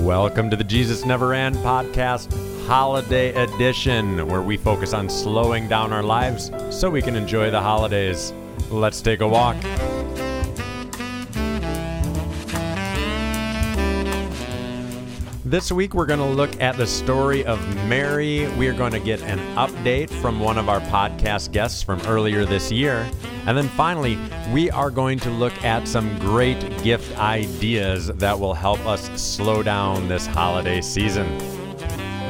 Welcome to the Jesus Never Ran podcast, Holiday Edition, where we focus on slowing down our lives so we can enjoy the holidays. Let's take a walk. This week, we're going to look at the story of Mary. We are going to get an update from one of our podcast guests from earlier this year. And then finally, we are going to look at some great gift ideas that will help us slow down this holiday season.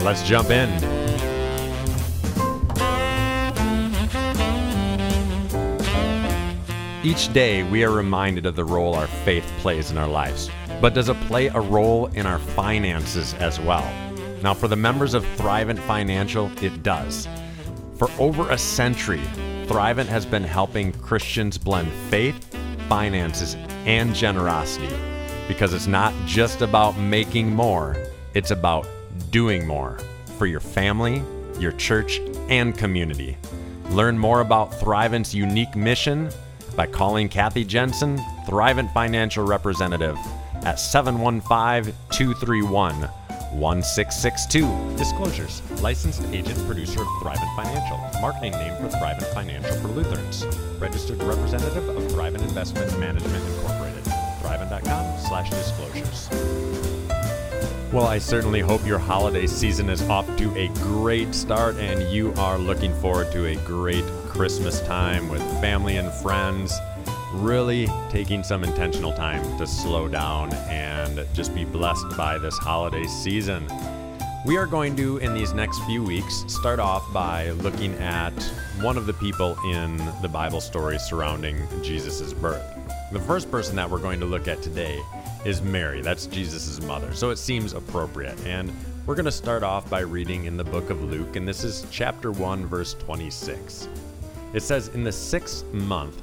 Let's jump in. Each day, we are reminded of the role our faith plays in our lives. But does it play a role in our finances as well? Now, for the members of Thrivent Financial, it does. For over a century, Thrivent has been helping Christians blend faith, finances, and generosity because it's not just about making more, it's about doing more for your family, your church, and community. Learn more about Thrivent's unique mission by calling Kathy Jensen, Thrivent Financial Representative, at 715 231 1662. Disclosures Licensed agent producer of Thrivent Financial. Marketing name for Thrivent Financial for Lutherans. Registered representative of Thrivent Investment Management Incorporated. Thrivent.com slash disclosures. Well, I certainly hope your holiday season is off to a great start and you are looking forward to a great Christmas time with family and friends. Really taking some intentional time to slow down and just be blessed by this holiday season. We are going to, in these next few weeks, start off by looking at one of the people in the Bible story surrounding Jesus' birth. The first person that we're going to look at today is Mary. That's Jesus' mother. So it seems appropriate. And we're going to start off by reading in the book of Luke, and this is chapter 1, verse 26. It says, In the sixth month,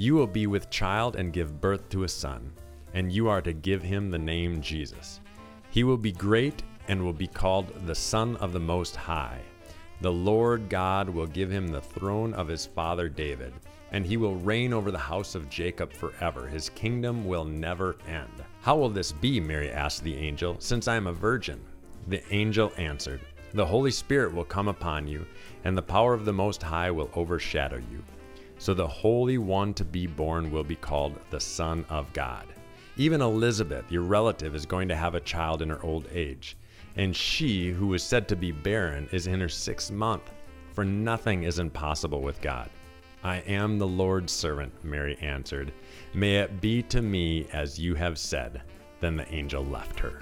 You will be with child and give birth to a son, and you are to give him the name Jesus. He will be great and will be called the Son of the Most High. The Lord God will give him the throne of his father David, and he will reign over the house of Jacob forever. His kingdom will never end. How will this be? Mary asked the angel, since I am a virgin. The angel answered, The Holy Spirit will come upon you, and the power of the Most High will overshadow you. So the Holy One to be born will be called the Son of God. Even Elizabeth, your relative, is going to have a child in her old age. And she, who was said to be barren, is in her sixth month, for nothing is impossible with God. I am the Lord's servant, Mary answered. May it be to me as you have said. Then the angel left her.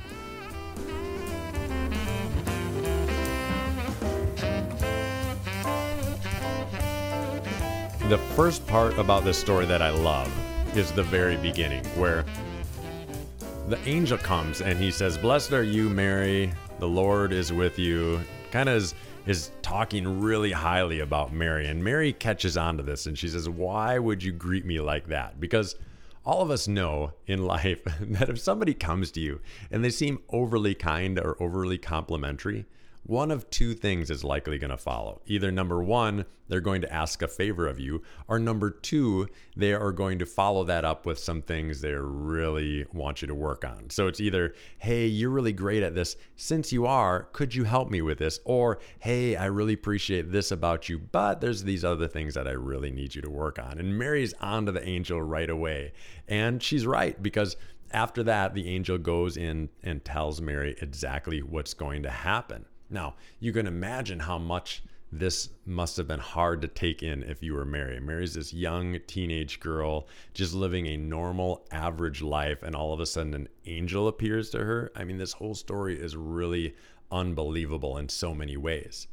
The first part about this story that I love is the very beginning, where the angel comes and he says, Blessed are you, Mary, the Lord is with you. Kind of is, is talking really highly about Mary. And Mary catches on to this and she says, Why would you greet me like that? Because all of us know in life that if somebody comes to you and they seem overly kind or overly complimentary, one of two things is likely going to follow. Either number one, they're going to ask a favor of you, or number two, they are going to follow that up with some things they really want you to work on. So it's either, hey, you're really great at this. Since you are, could you help me with this? Or, hey, I really appreciate this about you, but there's these other things that I really need you to work on. And Mary's onto the angel right away. And she's right because after that, the angel goes in and tells Mary exactly what's going to happen. Now, you can imagine how much this must have been hard to take in if you were Mary. Mary's this young teenage girl just living a normal, average life, and all of a sudden an angel appears to her. I mean, this whole story is really unbelievable in so many ways.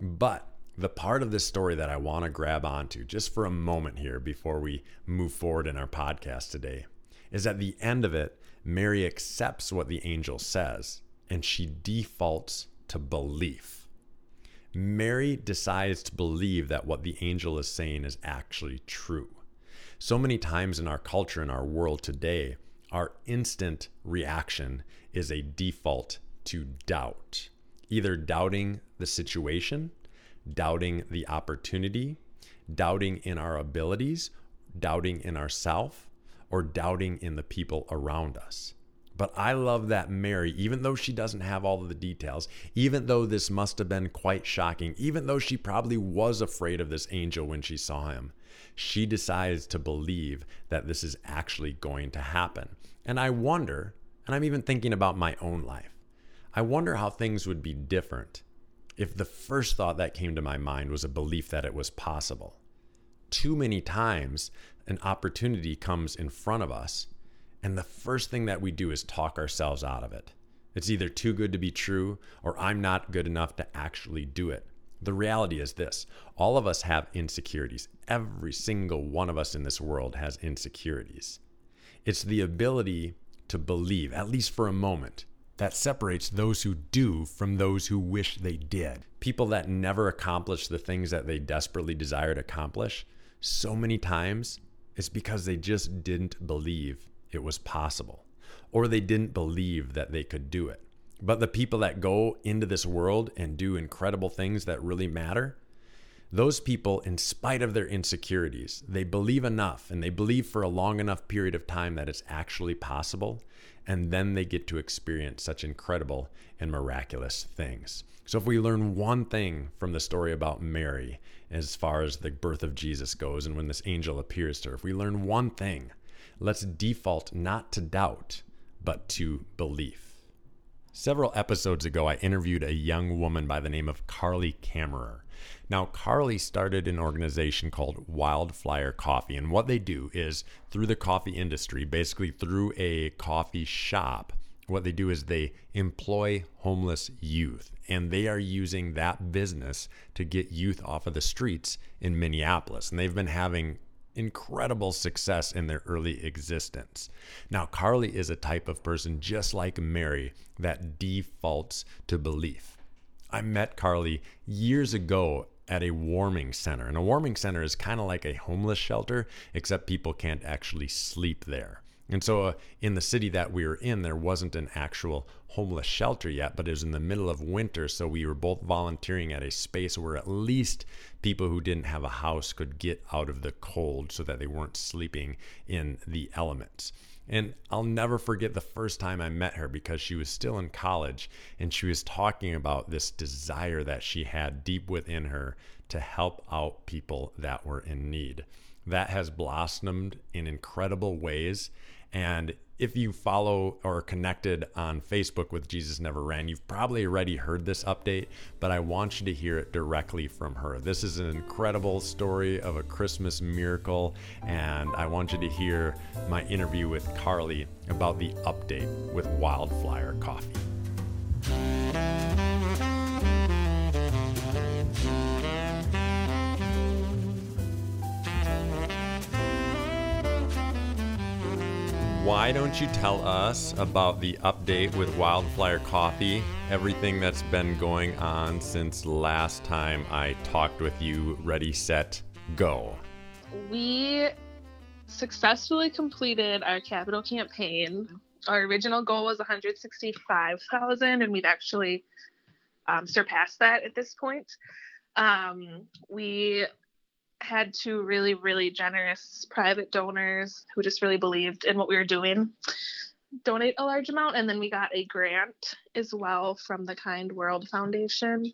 But the part of this story that I want to grab onto just for a moment here before we move forward in our podcast today is at the end of it, Mary accepts what the angel says and she defaults to belief. Mary decides to believe that what the angel is saying is actually true. So many times in our culture, in our world today, our instant reaction is a default to doubt. Either doubting the situation, doubting the opportunity, doubting in our abilities, doubting in ourself, or doubting in the people around us. But I love that Mary, even though she doesn't have all of the details, even though this must have been quite shocking, even though she probably was afraid of this angel when she saw him, she decides to believe that this is actually going to happen. And I wonder, and I'm even thinking about my own life, I wonder how things would be different if the first thought that came to my mind was a belief that it was possible. Too many times, an opportunity comes in front of us and the first thing that we do is talk ourselves out of it. It's either too good to be true or I'm not good enough to actually do it. The reality is this all of us have insecurities. Every single one of us in this world has insecurities. It's the ability to believe, at least for a moment, that separates those who do from those who wish they did. People that never accomplish the things that they desperately desire to accomplish, so many times, it's because they just didn't believe it was possible, or they didn't believe that they could do it. But the people that go into this world and do incredible things that really matter, those people, in spite of their insecurities, they believe enough and they believe for a long enough period of time that it's actually possible. And then they get to experience such incredible and miraculous things. So, if we learn one thing from the story about Mary as far as the birth of Jesus goes and when this angel appears to her, if we learn one thing, let's default not to doubt, but to belief. Several episodes ago, I interviewed a young woman by the name of Carly Kammerer. Now, Carly started an organization called Wildflyer Coffee, and what they do is through the coffee industry, basically through a coffee shop, what they do is they employ homeless youth, and they are using that business to get youth off of the streets in Minneapolis. And they've been having incredible success in their early existence. Now, Carly is a type of person just like Mary that defaults to belief. I met Carly years ago at a warming center. And a warming center is kind of like a homeless shelter, except people can't actually sleep there. And so, uh, in the city that we were in, there wasn't an actual homeless shelter yet, but it was in the middle of winter. So, we were both volunteering at a space where at least people who didn't have a house could get out of the cold so that they weren't sleeping in the elements. And I'll never forget the first time I met her because she was still in college and she was talking about this desire that she had deep within her to help out people that were in need. That has blossomed in incredible ways and if you follow or connected on Facebook with Jesus Never Ran, you've probably already heard this update, but I want you to hear it directly from her. This is an incredible story of a Christmas miracle, and I want you to hear my interview with Carly about the update with Wildflyer Coffee. Why don't you tell us about the update with Wildflyer Coffee, everything that's been going on since last time I talked with you? Ready, set, go. We successfully completed our capital campaign. Our original goal was 165,000, and we've actually um, surpassed that at this point. Um, we had two really, really generous private donors who just really believed in what we were doing donate a large amount. And then we got a grant as well from the Kind World Foundation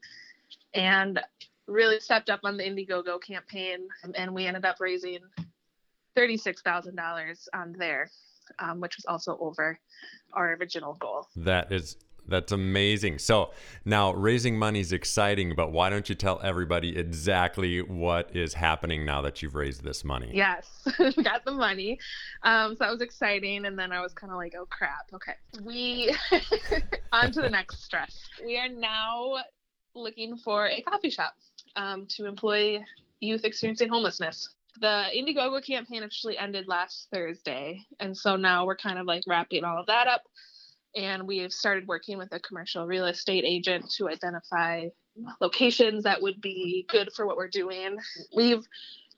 and really stepped up on the Indiegogo campaign. And we ended up raising $36,000 on there, um, which was also over our original goal. That is that's amazing. So now raising money is exciting, but why don't you tell everybody exactly what is happening now that you've raised this money? Yes, got the money. Um, so that was exciting. And then I was kind of like, oh crap. Okay. We, on to the next stress. We are now looking for a coffee shop um, to employ youth experiencing homelessness. The Indiegogo campaign actually ended last Thursday. And so now we're kind of like wrapping all of that up and we have started working with a commercial real estate agent to identify locations that would be good for what we're doing. We've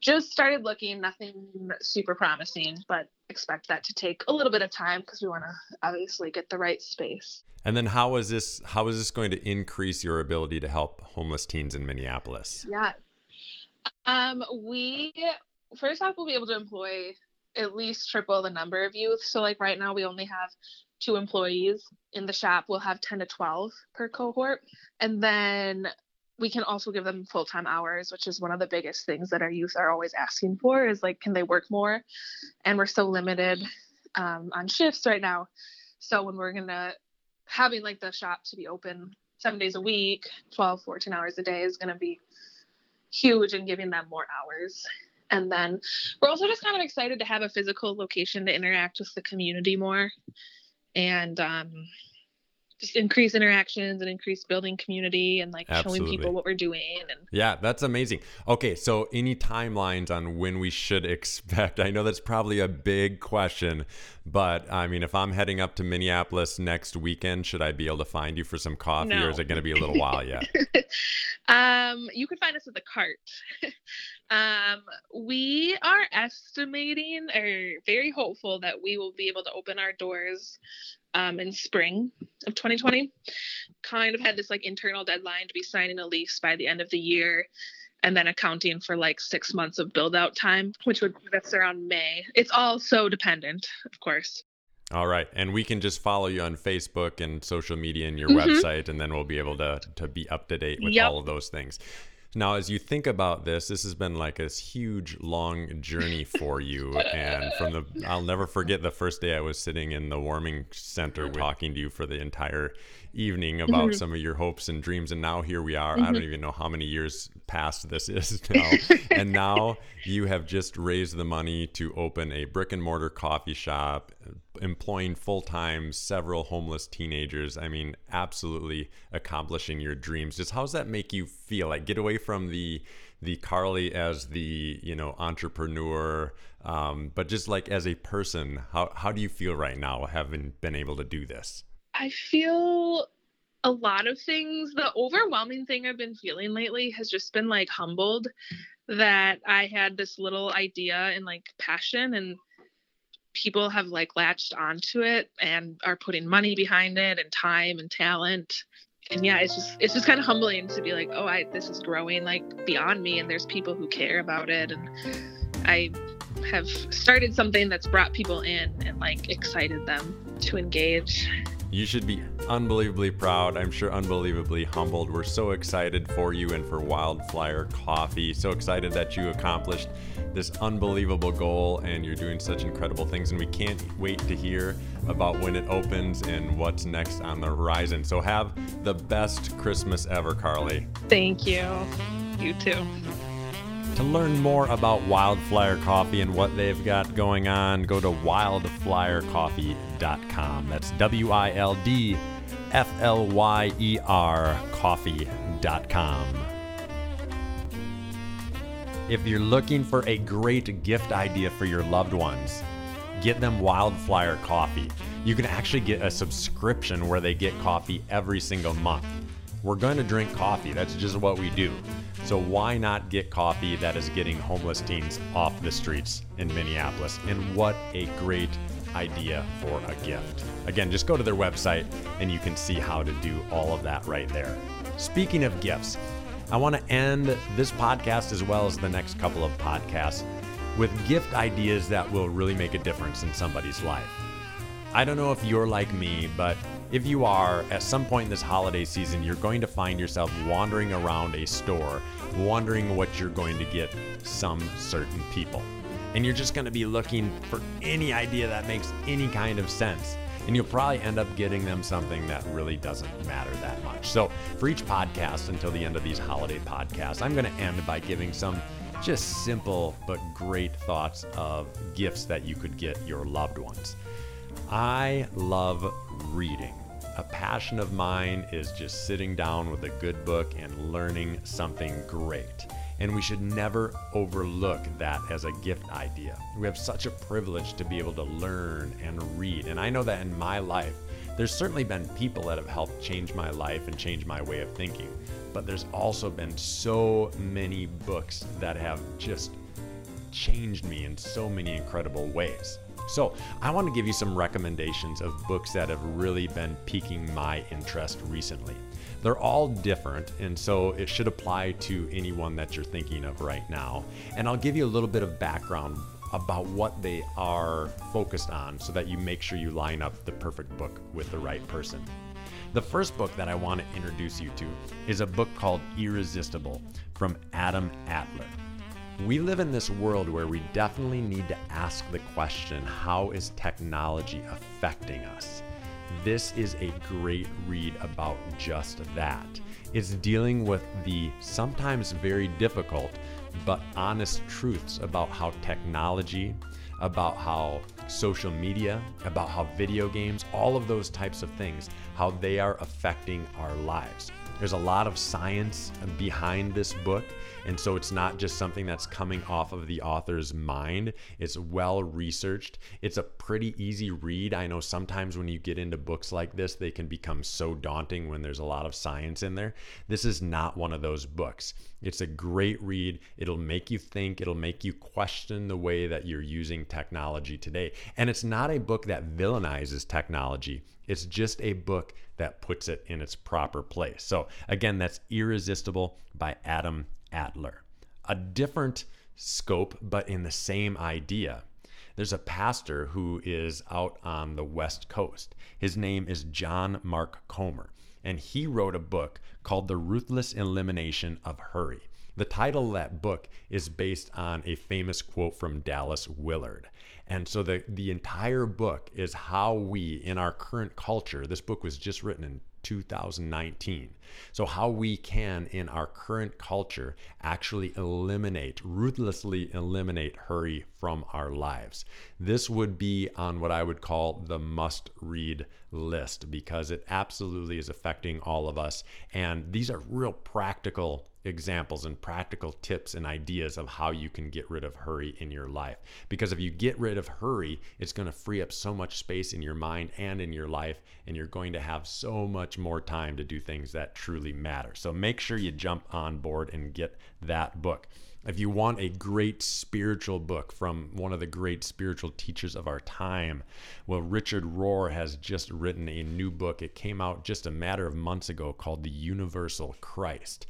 just started looking, nothing super promising, but expect that to take a little bit of time because we want to obviously get the right space. And then how is this how is this going to increase your ability to help homeless teens in Minneapolis? Yeah. Um, we first off we'll be able to employ at least triple the number of youth. So like right now we only have two employees in the shop. We'll have 10 to 12 per cohort. And then we can also give them full-time hours which is one of the biggest things that our youth are always asking for is like can they work more and we're so limited um, on shifts right now so when we're gonna having like the shop to be open seven days a week 12 14 hours a day is gonna be huge in giving them more hours and then we're also just kind of excited to have a physical location to interact with the community more and um, just increase interactions and increase building community and like Absolutely. showing people what we're doing and yeah that's amazing okay so any timelines on when we should expect i know that's probably a big question but i mean if i'm heading up to minneapolis next weekend should i be able to find you for some coffee no. or is it going to be a little while yet um you can find us at the cart um we are estimating or very hopeful that we will be able to open our doors um, in spring of 2020. Kind of had this like internal deadline to be signing a lease by the end of the year and then accounting for like six months of build out time, which would that's around May. It's all so dependent, of course. All right. And we can just follow you on Facebook and social media and your mm-hmm. website, and then we'll be able to, to be up to date with yep. all of those things. Now, as you think about this, this has been like this huge, long journey for you. and from the, I'll never forget the first day I was sitting in the warming center talking to you for the entire evening about mm-hmm. some of your hopes and dreams. And now here we are. Mm-hmm. I don't mm-hmm. even know how many years past this is now. and now you have just raised the money to open a brick and mortar coffee shop, employing full time several homeless teenagers. I mean, absolutely accomplishing your dreams. Just how does that make you feel? Like get away from the the Carly as the you know entrepreneur, um, but just like as a person, how how do you feel right now having been able to do this? I feel a lot of things. The overwhelming thing I've been feeling lately has just been like humbled that I had this little idea and like passion and people have like latched onto it and are putting money behind it and time and talent and yeah it's just it's just kind of humbling to be like oh i this is growing like beyond me and there's people who care about it and i have started something that's brought people in and like excited them to engage you should be unbelievably proud. I'm sure unbelievably humbled. We're so excited for you and for Wildflyer Coffee. So excited that you accomplished this unbelievable goal and you're doing such incredible things. And we can't wait to hear about when it opens and what's next on the horizon. So have the best Christmas ever, Carly. Thank you. You too. To learn more about Wildflyer Coffee and what they've got going on, go to wildflyercoffee.com. That's W I L D F L Y E R coffee.com. If you're looking for a great gift idea for your loved ones, get them Wildflyer Coffee. You can actually get a subscription where they get coffee every single month. We're going to drink coffee, that's just what we do. So why not get coffee that is getting homeless teens off the streets in Minneapolis? And what a great idea for a gift. Again, just go to their website and you can see how to do all of that right there. Speaking of gifts, I want to end this podcast as well as the next couple of podcasts with gift ideas that will really make a difference in somebody's life. I don't know if you're like me, but if you are, at some point in this holiday season, you're going to find yourself wandering around a store, wondering what you're going to get some certain people. And you're just going to be looking for any idea that makes any kind of sense. And you'll probably end up getting them something that really doesn't matter that much. So, for each podcast until the end of these holiday podcasts, I'm going to end by giving some just simple but great thoughts of gifts that you could get your loved ones. I love reading. A passion of mine is just sitting down with a good book and learning something great. And we should never overlook that as a gift idea. We have such a privilege to be able to learn and read. And I know that in my life, There's certainly been people that have helped change my life and change my way of thinking, but there's also been so many books that have just changed me in so many incredible ways. So, I want to give you some recommendations of books that have really been piquing my interest recently. They're all different, and so it should apply to anyone that you're thinking of right now. And I'll give you a little bit of background about what they are focused on so that you make sure you line up the perfect book with the right person. The first book that I want to introduce you to is a book called Irresistible from Adam Alter. We live in this world where we definitely need to ask the question how is technology affecting us? This is a great read about just that. It's dealing with the sometimes very difficult but honest truths about how technology, about how social media, about how video games, all of those types of things, how they are affecting our lives. There's a lot of science behind this book, and so it's not just something that's coming off of the author's mind. It's well researched. It's a pretty easy read. I know sometimes when you get into books like this, they can become so daunting when there's a lot of science in there. This is not one of those books. It's a great read. It'll make you think, it'll make you question the way that you're using technology today. And it's not a book that villainizes technology. It's just a book that puts it in its proper place. So, again, that's Irresistible by Adam Alter. A different scope, but in the same idea. There's a pastor who is out on the West Coast. His name is John Mark Comer, and he wrote a book called The Ruthless Elimination of Hurry. The title of that book is based on a famous quote from Dallas Willard. And so the, the entire book is how we, in our current culture, this book was just written in 2019. So, how we can, in our current culture, actually eliminate, ruthlessly eliminate hurry from our lives. This would be on what I would call the must read list because it absolutely is affecting all of us. And these are real practical examples and practical tips and ideas of how you can get rid of hurry in your life. Because if you get rid of hurry, it's going to free up so much space in your mind and in your life, and you're going to have so much more time to do things that truly matter. So make sure you jump on board and get that book. If you want a great spiritual book from one of the great spiritual teachers of our time, well, Richard Rohr has just written a new book. It came out just a matter of months ago called The Universal Christ.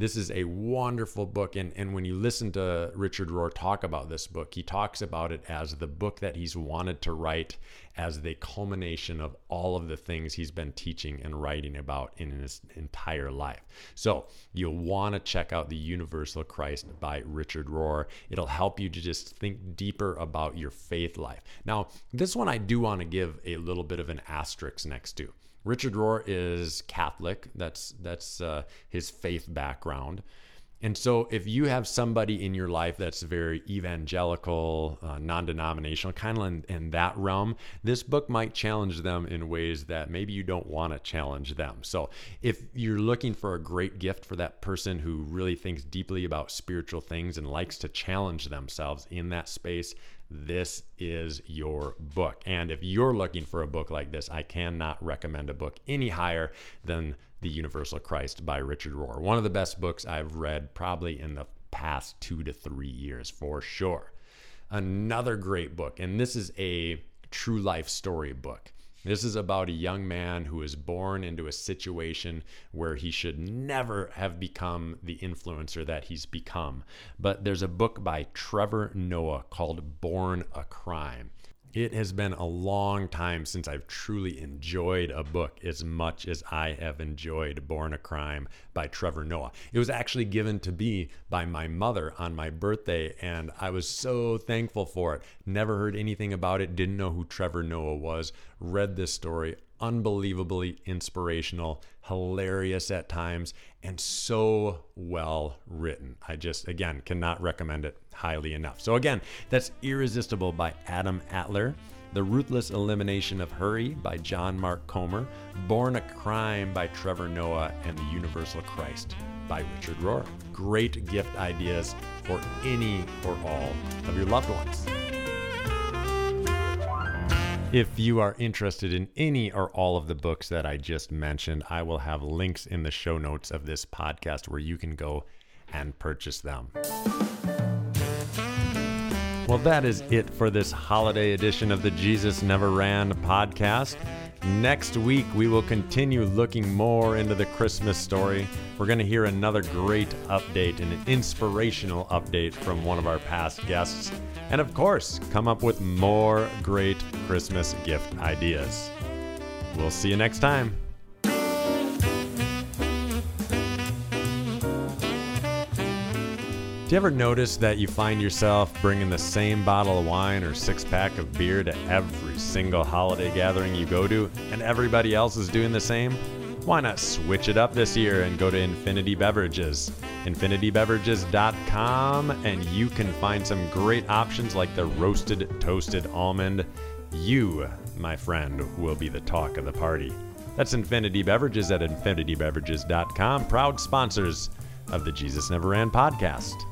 This is a wonderful book. And, and when you listen to Richard Rohr talk about this book, he talks about it as the book that he's wanted to write as the culmination of all of the things he's been teaching and writing about in his entire life. So you'll want to check out The Universal Christ by Richard Rohr. It'll help you to just think deeper about your faith life. Now, this one I do want to give a little bit of an asterisk next to. Richard Rohr is Catholic. That's that's uh, his faith background. And so, if you have somebody in your life that's very evangelical, uh, non denominational, kind of in, in, that realm, this book might challenge them in ways that maybe you don't want to challenge them. So, if you're looking for a great gift for that person who really thinks deeply about spiritual things and likes to challenge themselves in that space, this is your book. And if you're looking for a book like this, I cannot recommend a book any higher than The Universal Christ by Richard Rohr. One of the best books I've read probably in the past two to three years for sure. Another great book, and this is a true life story book. This is about a young man who is born into a situation where he should never have become the influencer that he's become. But there's a book by Trevor Noah called Born a Crime. It has been a long time since I've truly enjoyed a book as much as I have enjoyed Born a Crime by Trevor Noah. It was actually given to me by my mother on my birthday, and I was so thankful for it. Never heard anything about it, didn't know who Trevor Noah was, read this story, unbelievably inspirational, hilarious at times, and so well written. I just, again, cannot recommend it highly enough. So, again, that's Irresistible by Adam Alter. The Ruthless Elimination of Hurry by John Mark Comer, Born a Crime by Trevor Noah, and The Universal Christ by Richard Rohr. Great gift ideas for any or all of your loved ones. If you are interested in any or all of the books that I just mentioned, I will have links in the show notes of this podcast where you can go and purchase them. Well, that is it for this holiday edition of the Jesus Never Ran podcast. Next week, we will continue looking more into the Christmas story. We're going to hear another great update, and an inspirational update from one of our past guests. And of course, come up with more great Christmas gift ideas. We'll see you next time. Do you ever notice that you find yourself bringing the same bottle of wine or six pack of beer to every single holiday gathering you go to, and everybody else is doing the same? Why not switch it up this year and go to Infinity Beverages? InfinityBeverages.com, and you can find some great options like the roasted toasted almond. You, my friend, will be the talk of the party. That's Infinity Beverages at InfinityBeverages.com, proud sponsors of the Jesus Never Ran podcast.